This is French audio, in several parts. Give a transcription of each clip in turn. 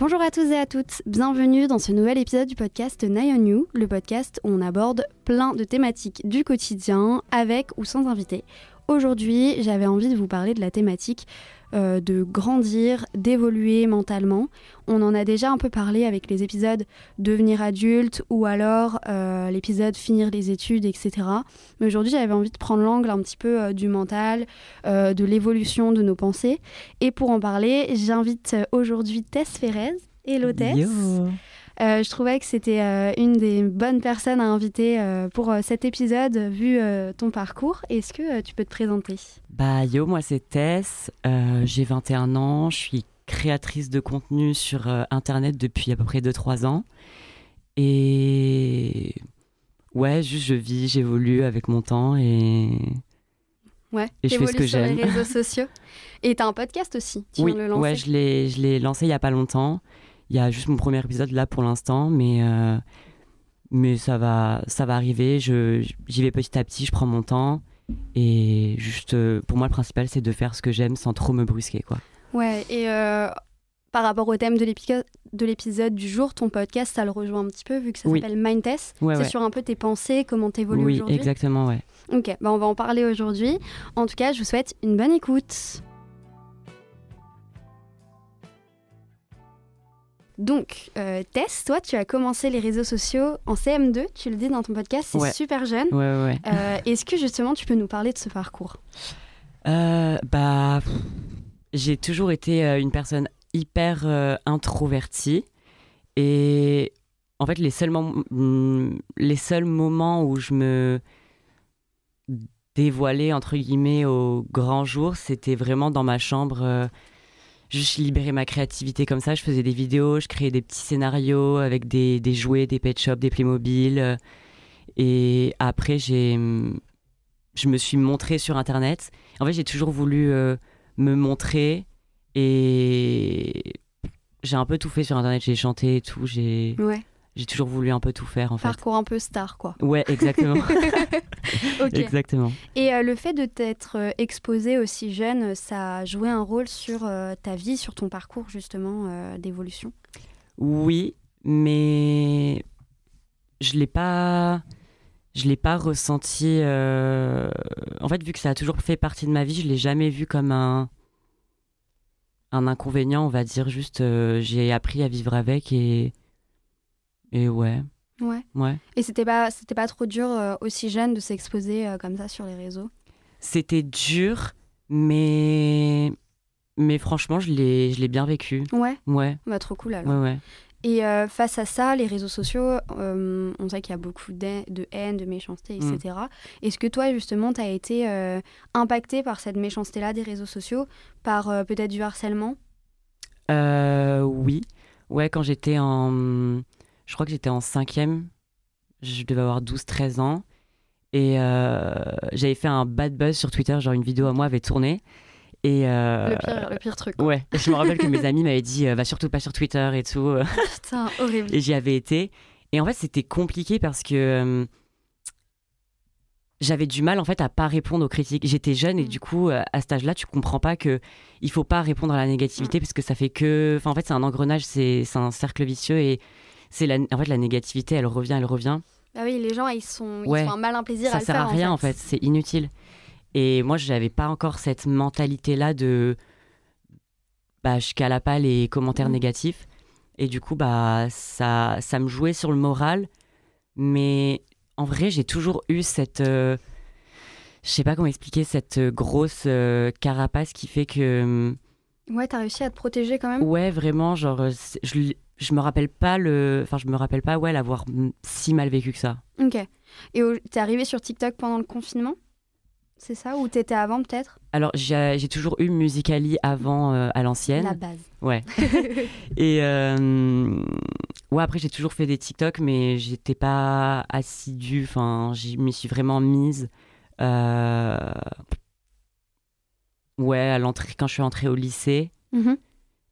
Bonjour à tous et à toutes, bienvenue dans ce nouvel épisode du podcast Night on You, le podcast où on aborde plein de thématiques du quotidien avec ou sans invité. Aujourd'hui, j'avais envie de vous parler de la thématique euh, de grandir, d'évoluer mentalement. On en a déjà un peu parlé avec les épisodes devenir adulte ou alors euh, l'épisode finir les études, etc. Mais aujourd'hui, j'avais envie de prendre l'angle un petit peu euh, du mental, de l'évolution de nos pensées. Et pour en parler, j'invite aujourd'hui Tess Ferrez. Hello Tess. Euh, je trouvais que c'était euh, une des bonnes personnes à inviter euh, pour cet épisode, vu ton parcours. Est-ce que tu peux te présenter? Bah yo, moi c'est Tess, j'ai 21 ans, je suis créatrice de contenu sur Internet depuis à peu près 2-3 ans. Et ouais, juste je vis, j'évolue avec mon temps et... Ouais, et je fais ce que j'aime. sur les réseaux sociaux. Et tu as un podcast aussi, tu oui, viens de le lancer. Ouais, je l'ai lancé il n'y a pas longtemps. Il y a juste mon premier épisode là pour l'instant, mais, euh, mais ça, va, ça va arriver. J'y vais petit à petit, je prends mon temps. Et juste, euh, pour moi, le principal, c'est de faire ce que j'aime sans trop me brusquer. Quoi. Ouais, et euh, par rapport au thème de l'épisode du jour, ton podcast, ça le rejoint un petit peu, vu que ça s'appelle Mind Test. c'est sur un peu tes pensées, comment t'évolues oui, aujourd'hui. Oui, exactement, ouais. Ok, bah on va en parler aujourd'hui. En tout cas, je vous souhaite une bonne écoute. Donc, euh, Tess, toi, tu as commencé les réseaux sociaux en CM2, tu le dis dans ton podcast, c'est super jeune. Ouais, ouais. Euh, est-ce que justement tu peux nous parler de ce parcours? Euh, Bah, j'ai toujours été une personne hyper introvertie et en fait, les seuls, mm, les seuls moments où je me dévoilais entre guillemets au grand jour, c'était vraiment dans ma chambre juste libérer ma créativité comme ça. Je faisais des vidéos, je créais des petits scénarios avec des, des jouets, des pet shops, des Playmobil. Et après, j'ai, je me suis montrée sur Internet. En fait, j'ai toujours voulu euh, me montrer et j'ai un peu tout fait sur Internet. J'ai chanté et tout. J'ai, ouais. J'ai toujours voulu un peu tout faire en fait. Parcours un peu star, quoi. Ouais, exactement. Exactement. Et euh, le fait de t'être euh, exposé aussi jeune, ça a joué un rôle sur euh, ta vie, sur ton parcours justement d'évolution? Oui, mais je l'ai pas je l'ai pas ressenti en fait vu que ça a toujours fait partie de ma vie je l'ai jamais vu comme un un inconvénient on va dire juste j'ai appris à vivre avec et et ouais Ouais. ouais. Et c'était pas, c'était pas trop dur euh, aussi jeune de s'exposer euh, comme ça sur les réseaux? C'était dur, mais mais franchement, je l'ai, je l'ai bien vécu. Ouais. Ouais. Bah trop cool alors. Ouais, ouais. Et euh, face à ça, les réseaux sociaux, on sait qu'il y a beaucoup de, haine, de méchanceté, etc. Mm. Est-ce que toi, justement, tu as été impacté par cette méchanceté-là des réseaux sociaux, par peut-être du harcèlement? Oui. Ouais, quand j'étais en je crois que j'étais en cinquième, je devais avoir 12-13 ans. Et euh, j'avais fait un bad buzz sur Twitter, genre une vidéo à moi avait tourné. Et euh, le, pire, le, pire, truc. Ouais, je me rappelle que mes amis m'avaient dit euh, va surtout pas sur Twitter et tout. Putain, horrible. Et j'y avais été. Et en fait, c'était compliqué parce que j'avais du mal en fait à pas répondre aux critiques. J'étais jeune et mm. du coup, à cet âge-là, tu comprends pas que il faut pas répondre à la négativité mm. parce que ça fait que. Enfin, en fait, c'est un engrenage, c'est un cercle vicieux et c'est la, en fait la négativité, elle revient, elle revient. Bah oui, les gens ils sont, ils font un malin plaisir ça à sert faire, à rien en fait, c'est inutile. Et moi, je n'avais pas encore cette mentalité là de bah je cale pas les commentaires mm. négatifs et du coup bah ça ça me jouait sur le moral mais en vrai, j'ai toujours eu cette euh, je sais pas comment expliquer cette grosse euh, carapace qui fait que Ouais, t'as réussi à te protéger quand même? Ouais, vraiment, genre, je, je me rappelle pas le enfin je me rappelle pas ouais l'avoir si mal vécu que ça. Ok. Et t'es arrivé sur TikTok pendant le confinement? C'est ça? Ou t'étais avant peut-être? Alors j'ai toujours eu Musicali avant euh, à l'ancienne. La base. Ouais. Et euh, ouais après j'ai toujours fait des TikTok mais j'étais pas assidue. Enfin je m'y suis vraiment mise euh, ouais à l'entrée quand je suis entrée au lycée. Mm-hmm.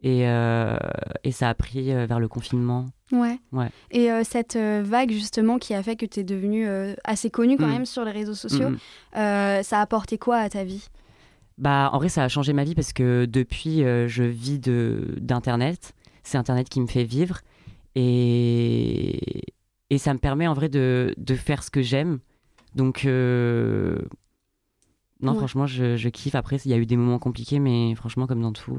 Et, euh, et, ça a pris euh, vers le confinement. Ouais. ouais. Et euh, cette vague, justement, qui a fait que tu es devenu assez connu quand mm. même sur les réseaux sociaux, mm, mm. ça a apporté quoi à ta vie? Bah, En vrai, ça a changé ma vie parce que depuis, je vis d'Internet. c'est Internet qui me fait vivre. Et, et ça me permet en vrai de, de faire ce que j'aime. Donc, non, Ouais. franchement, je, je kiffe. Après, il y a eu des moments compliqués, mais franchement, comme dans tout.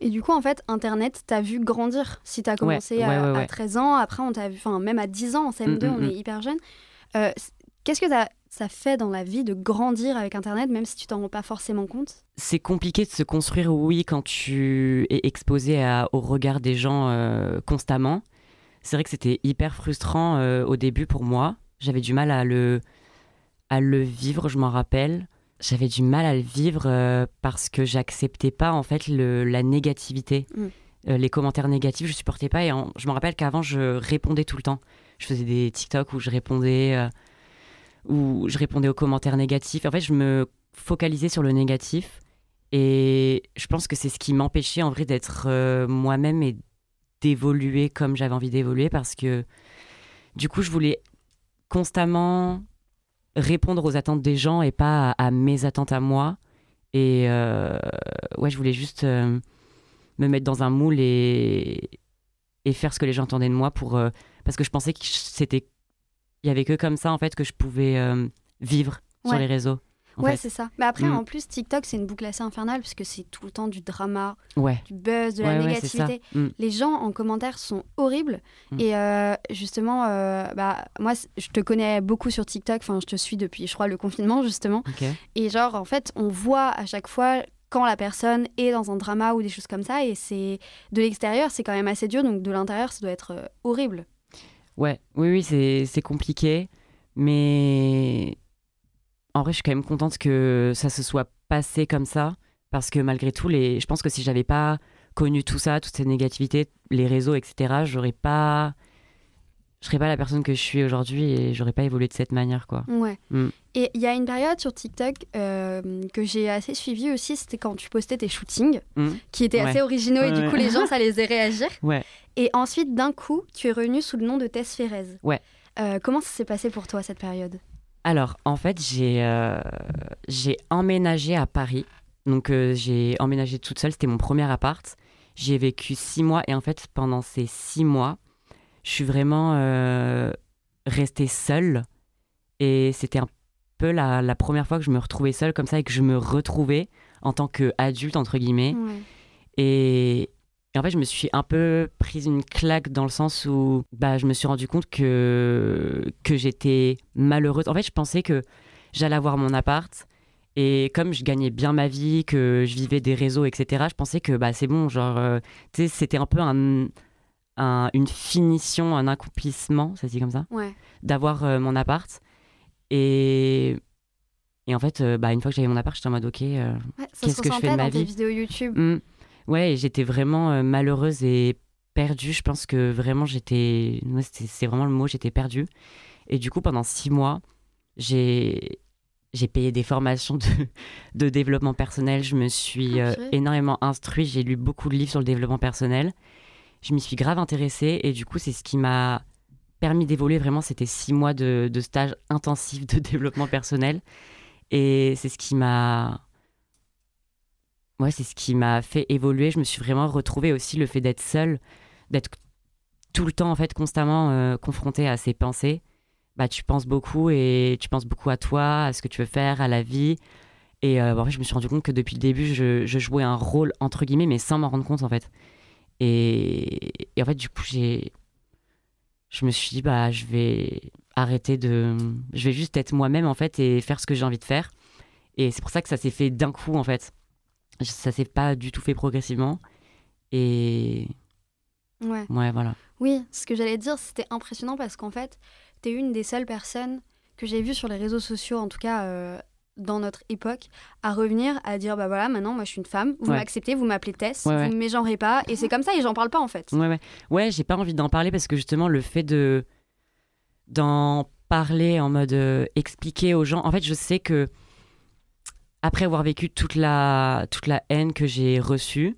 Et du coup, en fait, Internet t'a vu grandir. Si t'as commencé ouais, à, ouais, à ouais. 13 ans, après, on t'a vu, enfin, même à 10 ans, en CM2, Mm, mm, on mm. est hyper jeune. Euh, Qu'est-ce que ça fait dans la vie de grandir avec Internet, même si tu t'en rends pas forcément compte? C'est compliqué de se construire, oui, quand tu es exposé à- au regard des gens euh, constamment. C'est vrai que c'était hyper frustrant euh, au début pour moi. J'avais du mal à le, à le vivre, je m'en rappelle. J'avais du mal à le vivre euh, parce que j'acceptais pas en fait le- la négativité, Mm. Euh, les commentaires négatifs, je supportais pas. Et en- je me rappelle qu'avant, je répondais tout le temps. Je faisais des TikTok où je répondais, euh, où je répondais aux commentaires négatifs. En fait, je me focalisais sur le négatif. Et je pense que c'est ce qui m'empêchait en vrai d'être moi-même et d'évoluer comme j'avais envie d'évoluer parce que du coup, je voulais constamment répondre aux attentes des gens et pas à, à mes attentes à moi. Et euh, ouais, je voulais juste euh, me mettre dans un moule et, et faire ce que les gens attendaient de moi pour euh, parce que je pensais que c'était il y avait que comme ça en fait que je pouvais vivre sur les réseaux. Ouais, c'est ça. Mais après, Mm. en plus, TikTok, c'est une boucle assez infernale puisque c'est tout le temps du drama, Ouais. du buzz, de la ouais, négativité. Mm. Les gens en commentaire sont horribles. Mm. Et euh, justement, euh, bah, moi, je te connais beaucoup sur TikTok. Enfin, je te suis depuis, je crois, le confinement, justement. Et genre, en fait, on voit à chaque fois quand la personne est dans un drama ou des choses comme ça. Et c'est de l'extérieur, c'est quand même assez dur. Donc de l'intérieur, ça doit être euh, horrible. Ouais, oui, oui, c'est compliqué, mais en vrai, je suis quand même contente que ça se soit passé comme ça, parce que malgré tout, les... je pense que si j'avais pas connu tout ça, toute cette négativité, les réseaux, etc., j'aurais pas, je serais pas la personne que je suis aujourd'hui et j'aurais pas évolué de cette manière, quoi. Ouais. Mm. Et il y a une période sur TikTok euh, que j'ai assez suivie aussi, c'était quand tu postais tes shootings, Mm. qui étaient Ouais. assez originaux et du coup les gens ça les faisait réagir. Ouais. Et ensuite d'un coup, tu es revenu sous le nom de Tess Ferrez. Ouais. Euh, comment ça s'est passé pour toi cette période? Alors, en fait, j'ai euh, j'ai emménagé à Paris. Donc, euh, j'ai emménagé toute seule. C'était mon premier appart. J'y ai vécu six mois. Et en fait, pendant ces six mois, je suis vraiment euh, restée seule. Et c'était un peu la, la première fois que je me retrouvais seule comme ça et que je me retrouvais en tant qu'adulte, entre guillemets. Ouais. Et, et en fait, je me suis un peu prise une claque dans le sens où bah, je me suis rendu compte que, que j'étais malheureuse. En fait, je pensais que j'allais avoir mon appart. Et comme je gagnais bien ma vie, que je vivais des réseaux, etc., je pensais que bah, c'est bon. Genre, euh, tu sais, c'était un peu un, un- une finition, un accomplissement, ça se dit comme ça, Ouais. d'avoir euh, mon appart. Et, et en fait, euh, bah, une fois que j'avais mon appart, j'étais en mode OK. euh, Ouais, Qu'est-ce que je fais de ma vie? vidéos YouTube. Mm. Ouais, j'étais vraiment euh, malheureuse et perdue. Je pense que vraiment j'étais. ouais, c'est vraiment le mot, j'étais perdue. Et du coup, pendant six mois, j'ai. J'ai payé des formations de, de développement personnel. Je me suis euh, énormément instruite. J'ai lu beaucoup de livres sur le développement personnel. Je m'y suis grave intéressée. Et du coup, c'est ce qui m'a permis d'évoluer vraiment. C'était six mois de, de stage intensif de développement personnel. Et c'est ce qui m'a Ouais, c'est ce qui m'a fait évoluer. Je me suis vraiment retrouvée aussi le fait d'être seule, d'être tout le temps en fait constamment euh, confrontée à ces pensées. Bah, tu penses beaucoup et tu penses beaucoup à toi, à ce que tu veux faire, à la vie. Et euh, bah, en fait, je me suis rendu compte que depuis le début, je, je jouais un rôle entre guillemets, mais sans m'en rendre compte en fait. Et, et en fait, du coup, j'ai, je me suis dit bah, je vais arrêter de, je vais juste être moi-même en fait et faire ce que j'ai envie de faire. Et c'est pour ça que ça s'est fait d'un coup en fait ça s'est pas du tout fait progressivement. Et Ouais. ouais, voilà. Oui, ce que j'allais dire, c'était impressionnant parce qu'en fait, tu es une des seules personnes que j'ai vues sur les réseaux sociaux, en tout cas euh, dans notre époque, à revenir à dire bah voilà, maintenant moi je suis une femme, vous Ouais. m'acceptez, vous m'appelez Tess, Ouais, vous ouais. me mégenrez pas, et c'est comme ça et j'en parle pas en fait. Ouais, ouais. Ouais, j'ai pas envie d'en parler parce que justement, le fait de d'en parler en mode euh, expliquer aux gens. En fait, je sais que après avoir vécu toute la toute la haine que j'ai reçue,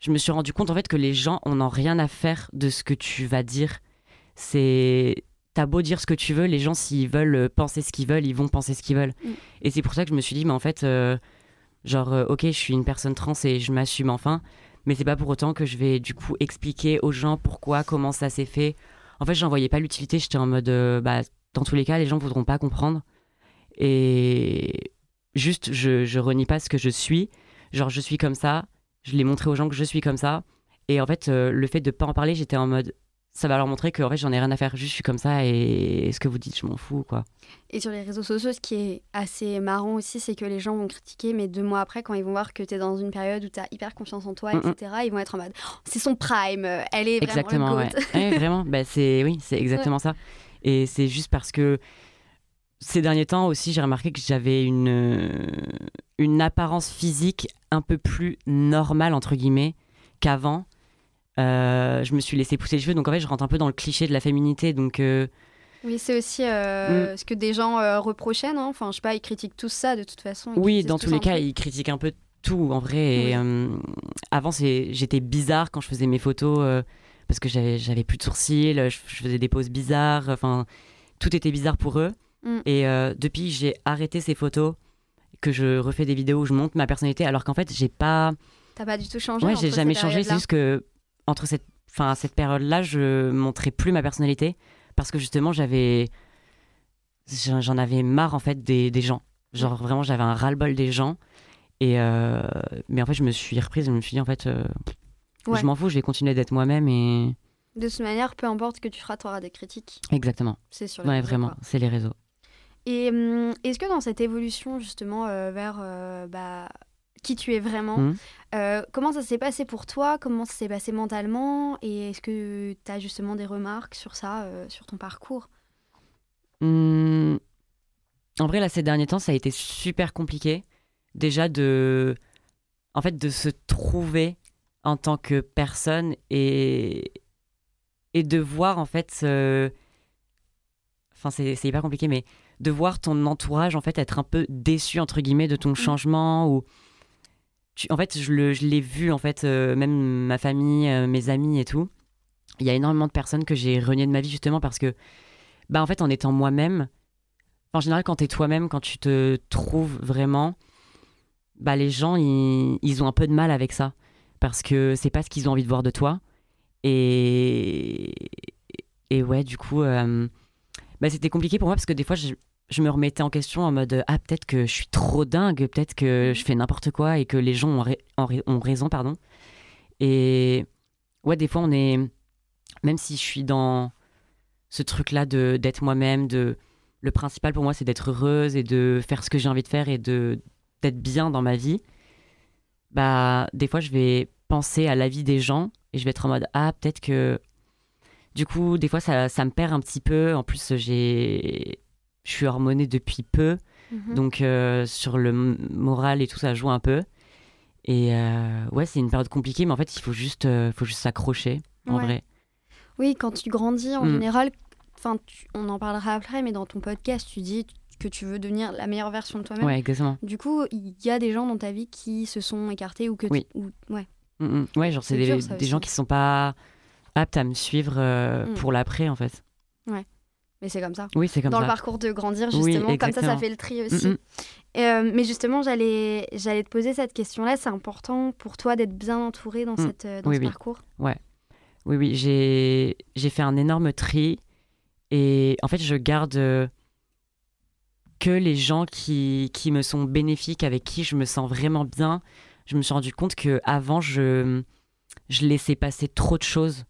je me suis rendu compte en fait que les gens on n'ont rien à faire de ce que tu vas dire. C'est t'as beau dire ce que tu veux, les gens s'ils veulent penser ce qu'ils veulent, ils vont penser ce qu'ils veulent. Mm. Et c'est pour ça que je me suis dit, mais en fait, euh, genre, euh, ok, je suis une personne trans et je m'assume enfin, Mais c'est pas pour autant que je vais du coup expliquer aux gens pourquoi, comment ça s'est fait. En fait, j'en voyais pas l'utilité. J'étais en mode, euh, bah, dans tous les cas, les gens voudront pas comprendre. Et juste, je, je renie pas ce que je suis. Genre, je suis comme ça. Je l'ai montré aux gens que je suis comme ça. Et en fait, euh, le fait de pas en parler, j'étais en mode, ça va leur montrer que en fait, j'en ai rien à faire. Juste, je suis comme ça et, ce que vous dites, je m'en fous, quoi. Et sur les réseaux sociaux, ce qui est assez marrant aussi, c'est que les gens vont critiquer, mais deux mois après, quand ils vont voir que tu es dans une période où tu as hyper confiance en toi, Mm, mm. etc., ils vont être en mode, Oh, c'est son prime, elle est vraiment Exactement, le ouais. Ouais, vraiment, bah, c'est oui, c'est exactement ça. Et c'est juste parce que ces derniers temps aussi, j'ai remarqué que j'avais une euh, une apparence physique un peu plus normale entre guillemets qu'avant. Euh, je me suis laissé pousser les cheveux, donc en fait, je rentre un peu dans le cliché de la féminité. Donc euh, Oui, c'est aussi Mm. ce que des gens reprochaient, non? Enfin, je sais pas, ils critiquent tous ça de toute façon. oui, dans tous les cas, ils critiquent un peu tout en vrai. Oui. Et, avant, j'étais bizarre quand je faisais mes photos parce que j'avais j'avais plus de sourcils, je, je faisais des poses bizarres. Enfin, tout était bizarre pour eux. Mm. Et euh, depuis j'ai arrêté ces photos, que je refais des vidéos où je montre ma personnalité, alors qu'en fait, j'ai pas. T'as pas du tout changé Ouais, j'ai jamais changé. C'est juste que entre cette, enfin, à cette période-là, je montrais plus ma personnalité parce que justement, j'avais, j'en avais marre en fait des, des gens. Genre vraiment, j'avais un ras-le-bol des gens. Et euh, mais en fait, je me suis reprise. Je me suis dit en fait, euh, Ouais. je m'en fous. Je vais continuer d'être moi-même et De toute manière, peu importe ce que tu feras, tu auras des critiques. exactement. C'est sur les Ouais, réseaux, vraiment. C'est les réseaux. Et hum, est-ce que dans cette évolution justement euh, vers euh, bah, qui tu es vraiment, Mhm. euh, comment ça s'est passé pour toi? Comment ça s'est passé mentalement? Et est-ce que tu as justement des remarques sur ça, sur ton parcours? Hum, En vrai, là, ces derniers temps, ça a été super compliqué. Déjà de, en fait, de se trouver en tant que personne et et de voir en fait, enfin, c'est c'est hyper compliqué, mais de voir ton entourage en fait être un peu déçu entre guillemets de ton changement ou tu- en fait, je le- je l'ai vu en fait, euh, même ma famille, euh, mes amis et tout. Il y a énormément de personnes que j'ai reniées de ma vie justement parce que bah en fait en étant moi-même en général quand t'es toi-même quand tu te trouves vraiment bah les gens ils, ils ont un peu de mal avec ça. Parce que c'est pas ce qu'ils ont envie de voir de toi. Et et ouais du coup euh, bah c'était compliqué pour moi parce que des fois je, je me remettais en question en mode ah peut-être que je suis trop dingue peut-être que je fais n'importe quoi et que les gens ont, rai- ont raison pardon. Et ouais des fois on est même si je suis dans ce truc là de d'être moi-même de le principal pour moi c'est d'être heureuse et de faire ce que j'ai envie de faire et de d'être bien dans ma vie bah des fois je vais penser à la vie des gens et je vais être en mode ah peut-être que du coup des fois ça, ça me perd un petit peu. En plus j'ai je suis hormonée depuis peu Mhm. donc euh, sur le moral et tout ça joue un peu et euh, ouais c'est une période compliquée mais en fait il faut juste euh, faut juste s'accrocher en Ouais. vrai Oui, quand tu grandis en Mm. général, enfin, on en parlera après, mais dans ton podcast, tu dis que tu veux devenir la meilleure version de toi-même. ouais exactement Du coup, il y a des gens dans ta vie qui se sont écartés ou que tu- Oui. ou- ouais. Mm, mm. Ouais, genre c'est des, dur, gens qui sont pas aptes à me suivre euh, Mm. pour l'après en fait. Mais c'est comme ça. Oui, c'est comme dans ça. le parcours de grandir, Oui, justement, comme ça, ça fait le tri Mm, aussi. mm. Euh, mais justement, j'allais, j'allais te poser cette question-là. C'est important pour toi d'être bien entouré dans, Mm. cette, euh, dans Oui, ce oui. parcours? Oui, oui, j'ai j'ai fait un énorme tri et en fait, je garde euh, que les gens qui, qui me sont bénéfiques, avec qui je me sens vraiment bien. Je me suis rendu compte que avant je, je laissais passer trop de choses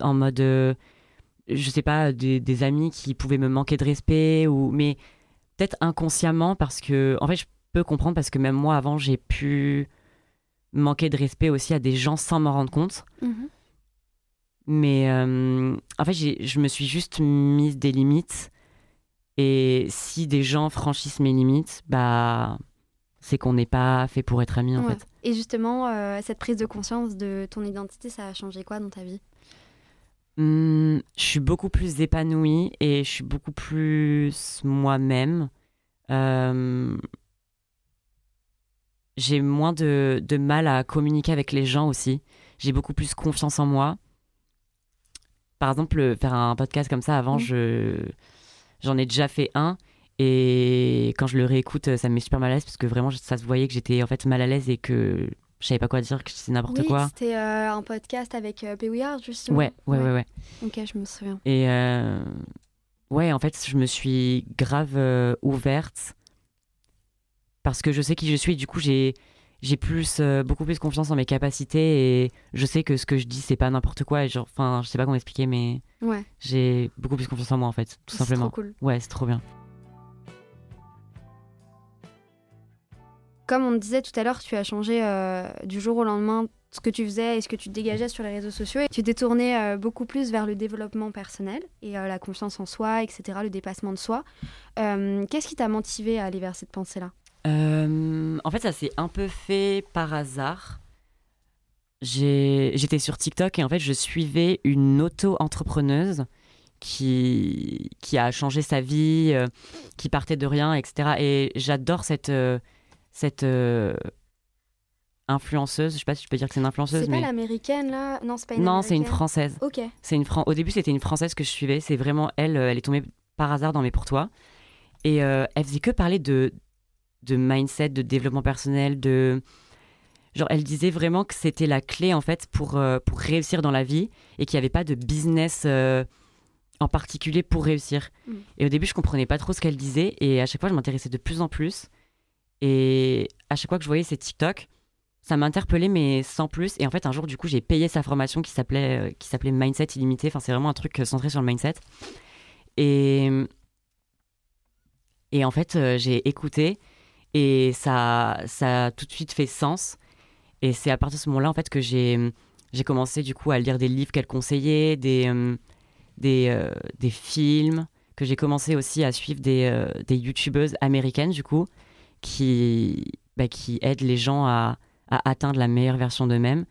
en mode, je sais pas, des, des amis qui pouvaient me manquer de respect, ou mais peut-être inconsciemment parce que, en fait, je peux comprendre parce que même moi, avant, j'ai pu manquer de respect aussi à des gens sans m'en rendre compte. Mhm. Mais euh, en fait, je me suis juste mise des limites. Et si des gens franchissent mes limites, bah, c'est qu'on n'est pas fait pour être amis, en fait. Et justement, euh, cette prise de conscience de ton identité, ça a changé quoi dans ta vie? Hum, je suis beaucoup plus épanouie et je suis beaucoup plus moi-même. Euh, j'ai moins de, de mal à communiquer avec les gens aussi. J'ai beaucoup plus confiance en moi. Par exemple, faire un podcast comme ça, avant, Mhm. je j'en ai déjà fait un. Et quand je le réécoute, ça me met super mal à l'aise parce que vraiment, ça se voyait que j'étais en fait mal à l'aise et que je savais pas quoi dire, que c'est n'importe oui, quoi. C'était euh, un podcast avec euh, Hart, justement. Ouais, ouais, ouais, ouais. Ok, je me souviens. Et euh, ouais, en fait, je me suis grave euh, ouverte parce que je sais qui je suis. Du coup, j'ai j'ai plus euh, beaucoup plus confiance en mes capacités et je sais que ce que je dis c'est pas n'importe quoi. Et genre, enfin, je sais pas comment expliquer, mais Ouais, j'ai beaucoup plus confiance en moi en fait, tout c'est simplement. trop cool. Ouais, c'est trop bien. Comme on disait tout à l'heure, tu as changé euh, du jour au lendemain ce que tu faisais et ce que tu dégageais sur les réseaux sociaux. Tu t'es tourné euh, beaucoup plus vers le développement personnel et euh, la confiance en soi, etc., le dépassement de soi. Euh, Qu'est-ce qui t'a motivé à aller vers cette pensée-là? En fait, ça s'est un peu fait par hasard. J'étais sur TikTok et en fait, je suivais une auto-entrepreneuse qui, a changé sa vie, qui partait de rien, etc. Et j'adore cette, cette euh, influenceuse. Je sais pas si je peux dire que c'est une influenceuse, C'est mais. pas l'américaine, là? Non, c'est pas une Non, c'est une française. Ok. C'est une Fran- Au début, c'était une française que je suivais. C'est vraiment elle. euh, Elle est tombée par hasard dans mes pour toi. Et euh, elle faisait que parler de, de mindset, de développement personnel, de. Genre, elle disait vraiment que c'était la clé, en fait, pour, euh, pour réussir dans la vie et qu'il n'y avait pas de business euh, en particulier pour réussir. Mm. Et au début, je comprenais pas trop ce qu'elle disait et à chaque fois, je m'intéressais de plus en plus. Et à chaque fois que je voyais ces TikTok, ça m'interpellait, mais sans plus. Et en fait, un jour, du coup, j'ai payé sa formation qui s'appelait euh, qui s'appelait Mindset Illimité. Enfin, c'est vraiment un truc euh, centré sur le mindset. Et, et en fait, euh, j'ai écouté et ça, ça a tout de suite fait sens. Et c'est à partir de ce moment-là, en fait, que j'ai j'ai commencé, du coup, à lire des livres qu'elle conseillait, des, des, des films, que j'ai commencé aussi à suivre des, des youtubeuses américaines, du coup, qui, bah, qui aident les gens à, à atteindre la meilleure version d'eux-mêmes.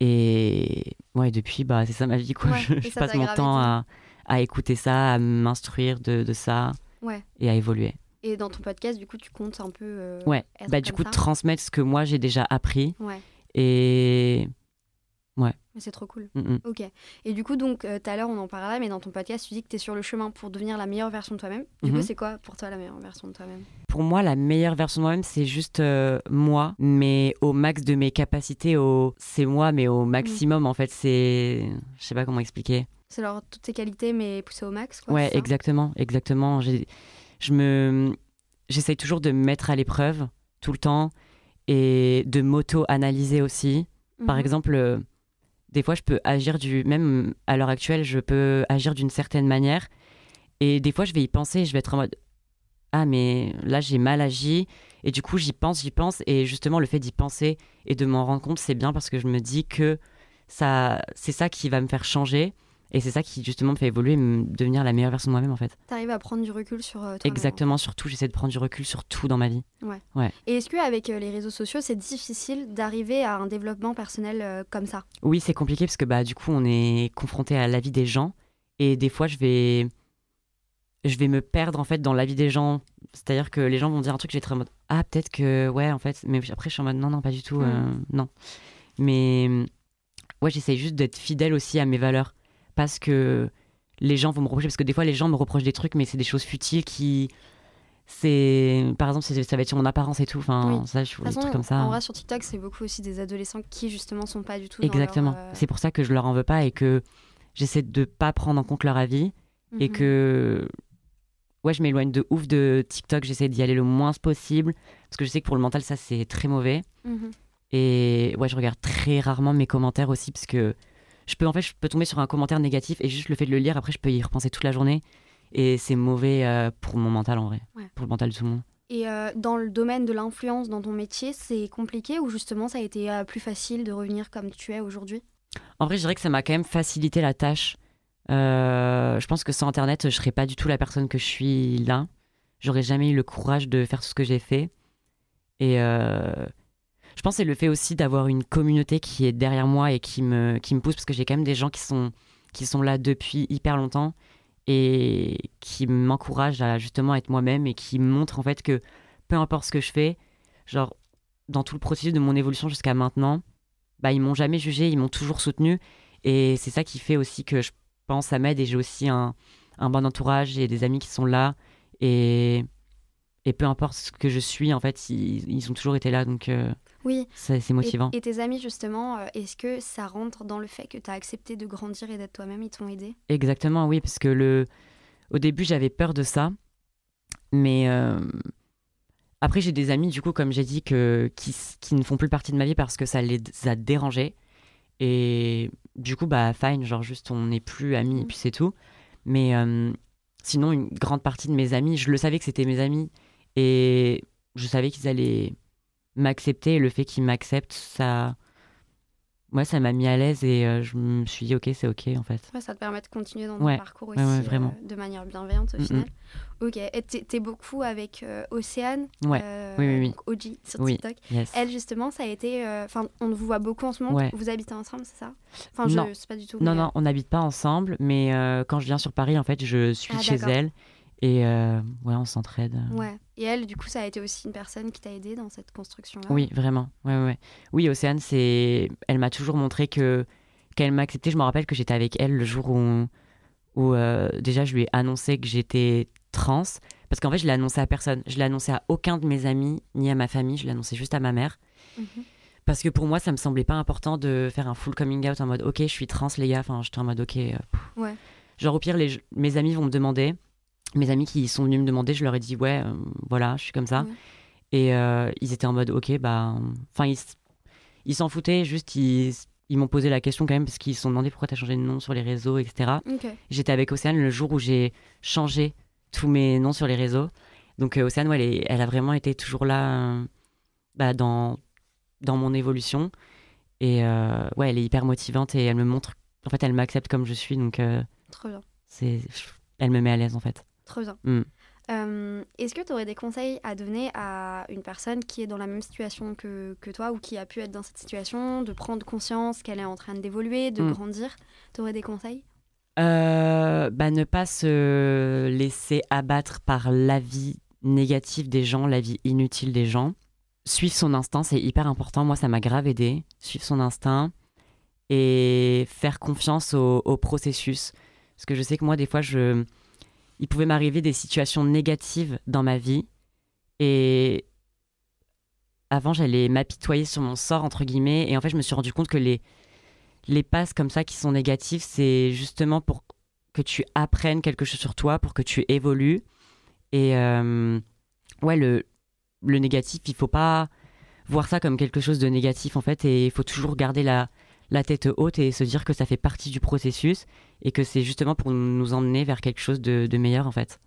Et ouais, depuis, bah, c'est ça ma vie, quoi. Ouais, je passe mon temps à, à écouter ça, à m'instruire de, de ça Ouais. et à évoluer. Et dans ton podcast, du coup, tu comptes un peu. euh, Ouais, bah, du coup, ça? transmettre ce que moi j'ai déjà appris. Ouais, Et. Mais c'est trop cool. Mm, mm. Ok. Et du coup, donc, euh, tout à l'heure, on en parlait, mais dans ton podcast, tu dis que tu es sur le chemin pour devenir la meilleure version de toi-même. Du coup, Mhm. c'est quoi pour toi la meilleure version de toi-même? Pour moi, la meilleure version de moi-même, c'est juste euh, moi, mais au max de mes capacités. Au... C'est moi, mais au maximum, en fait. C'est. Je sais pas comment expliquer. C'est alors toutes tes qualités, mais poussées au max, quoi. Ouais, exactement, exactement. Je me, j'essaye toujours de me mettre à l'épreuve tout le temps et de m'auto-analyser aussi. Par Mhm. exemple, euh, des fois, je peux agir du, même à l'heure actuelle, je peux agir d'une certaine manière. Et des fois, je vais y penser, je vais être en mode ah mais là j'ai mal agi. Et du coup j'y pense, j'y pense. Et justement le fait d'y penser et de m'en rendre compte, c'est bien parce que je me dis que ça, c'est ça qui va me faire changer. Et c'est ça qui justement me fait évoluer, me devenir la meilleure version de moi-même en fait. T'arrives à prendre du recul sur euh, toi-même. Exactement, surtout j'essaie de prendre du recul sur tout dans ma vie. Et est-ce qu'avec euh, les réseaux sociaux, c'est difficile d'arriver à un développement personnel euh, comme ça? Oui, c'est compliqué parce que bah du coup on est confronté à la vie des gens et des fois je vais je vais me perdre en fait dans la vie des gens. C'est-à-dire que les gens vont dire un truc, je vais être en mode ah peut-être que ouais en fait, mais après je suis en mode non non pas du tout, euh, non. Mais ouais j'essaie juste d'être fidèle aussi à mes valeurs parce que les gens vont me reprocher parce que des fois les gens me reprochent des trucs mais c'est des choses futiles qui c'est par exemple ça va être sur mon apparence et tout enfin Oui. ça je De des toute trucs façon, comme ça en vrai, sur TikTok, c'est beaucoup aussi des adolescents qui, justement, sont pas du tout. Exactement. euh, C'est pour ça que je leur en veux pas et que j'essaie de pas prendre en compte leur avis et mhm. que ouais, je m'éloigne de ouf de TikTok, j'essaie d'y aller le moins possible parce que je sais que pour le mental ça c'est très mauvais Mhm. et ouais, je regarde très rarement mes commentaires aussi parce que je peux en fait je peux tomber sur un commentaire négatif et juste le fait de le lire après je peux y repenser toute la journée et c'est mauvais euh, pour mon mental en vrai, Ouais. pour le mental de tout le monde. Et euh, dans le domaine de l'influence dans ton métier, c'est compliqué ou justement ça a été euh, plus facile de revenir comme tu es aujourd'hui? En vrai, je dirais que ça m'a quand même facilité la tâche. Je pense que sans Internet, je serais pas du tout la personne que je suis là. J'aurais jamais eu le courage de faire tout ce que j'ai fait. Et je pense que c'est le fait aussi d'avoir une communauté qui est derrière moi et qui me, qui me pousse, parce que j'ai quand même des gens qui sont, qui sont là depuis hyper longtemps et qui m'encouragent à justement être moi-même et qui montrent en fait que peu importe ce que je fais, genre dans tout le processus de mon évolution jusqu'à maintenant, bah, ils m'ont jamais jugé, ils m'ont toujours soutenu. Et c'est ça qui fait aussi que je pense ça m'aide et j'ai aussi un, un bon entourage et des amis qui sont là. Et, et peu importe ce que je suis, en fait, ils, ils ont toujours été là. Donc, euh, Oui. C'est motivant. Et, et tes amis, justement, euh, est-ce que ça rentre dans le fait que tu as accepté de grandir et d'être toi-même Ils t'ont aidé? Exactement, oui, parce que le... au début, j'avais peur de ça. Mais euh, après, j'ai des amis, du coup, comme j'ai dit, que... qui, qui ne font plus partie de ma vie parce que ça les a dérangés. Et du coup, bah, fine, genre juste on n'est plus amis et Mhm. puis c'est tout. Mais euh, sinon, une grande partie de mes amis, je le savais que c'était mes amis. Et je savais qu'ils allaient m'accepter. Et le fait qu'ils m'acceptent, ça. Moi, ça m'a mis à l'aise et euh, je me suis dit, ok, c'est ok en fait. Ouais, ça te permet de continuer dans ton Ouais, parcours ouais, aussi ouais, vraiment. euh, de manière bienveillante au Mm, mm. final. Ok, et t'es beaucoup avec euh, Océane, oui, oui, oui. donc OG sur Oui. TikTok. Yes. Elle, justement, ça a été. Enfin, on vous voit beaucoup en ce moment. Vous habitez ensemble, c'est ça? Enfin, je Non. sais pas du tout. Non, mais, non, on n'habite pas ensemble, mais quand je viens sur Paris, en fait, je suis Ah, chez elle et euh, ouais, on s'entraide. euh, Ouais. Et elle, du coup, ça a été aussi une personne qui t'a aidé dans cette construction-là? Oui, vraiment. Ouais, ouais. Oui, Océane, c'est, elle m'a toujours montré que qu'elle m'a accepté. Je me rappelle que j'étais avec elle le jour où, où euh, déjà je lui ai annoncé que j'étais trans, parce qu'en fait, je l'ai annoncé à personne. Je l'ai annoncé à aucun de mes amis ni à ma famille. Je l'ai annoncé juste à ma mère. Mhm. Parce que pour moi, ça me semblait pas important de faire un full coming out en mode ok, je suis trans, les gars. Enfin, j'étais en mode ok. pff. Ouais. Genre, au pire, les, mes amis vont me demander. Mes amis qui sont venus me demander, je leur ai dit ouais, euh, voilà, je suis comme ça. Et euh, ils étaient en mode ok, bah. Enfin, ils s'en foutaient, juste ils, ils m'ont posé la question quand même parce qu'ils se sont demandé pourquoi t'as changé de nom sur les réseaux, etc. J'étais avec Océane le jour où j'ai changé tous mes noms sur les réseaux. Donc euh, Océane, ouais, elle, est- elle a vraiment été toujours là euh, bah, dans, dans mon évolution. Et ouais, elle est hyper motivante et elle me montre. En fait, elle m'accepte comme je suis, donc Trop bien. c'est, elle me met à l'aise en fait. Trop bien. Mm. Euh, Est-ce que tu aurais des conseils à donner à une personne qui est dans la même situation que, que toi ou qui a pu être dans cette situation, de prendre conscience qu'elle est en train d'évoluer, de Mm. grandir? Tu aurais des conseils? Euh, bah, ne pas se laisser abattre par l'avis négatif des gens, l'avis inutile des gens. Suivre son instinct, c'est hyper important. Moi, ça m'a grave aidé. Suivre son instinct et faire confiance au, au processus. Parce que je sais que moi, des fois, je... il pouvait m'arriver des situations négatives dans ma vie. Et avant, j'allais m'apitoyer sur mon sort, entre guillemets. Et en fait, je me suis rendu compte que les, les passes comme ça qui sont négatives, c'est justement pour que tu apprennes quelque chose sur toi, pour que tu évolues. Et euh, ouais, le, le négatif, il faut pas voir ça comme quelque chose de négatif en fait, et il faut toujours garder la, la tête haute et se dire que ça fait partie du processus et que c'est justement pour nous emmener vers quelque chose de, meilleur en fait.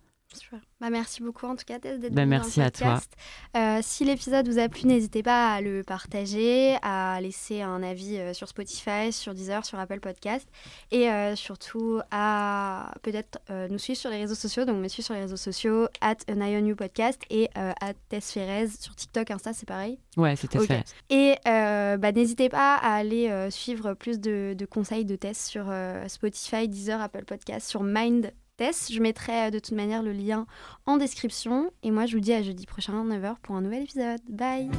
Bah, merci beaucoup en tout cas Tess, d'être Bah, merci dans le à toi. podcast. Euh, si l'épisode vous a plu, n'hésitez pas à le partager, à laisser un avis euh, sur Spotify, sur Deezer, sur Apple Podcast et euh, surtout à peut-être nous suivre sur les réseaux sociaux. Donc me suivre sur les réseaux sociaux, at an podcast et at Tess Ferez sur TikTok, Insta, c'est pareil. Ouais, Ok. fait. Et bah, n'hésitez pas à aller suivre plus de, de conseils de Tess sur Spotify, Deezer, Apple Podcast, sur Mind Je mettrai euh, de toute manière le lien en description. Et moi, je vous dis à jeudi prochain, 9h, pour un nouvel épisode. Bye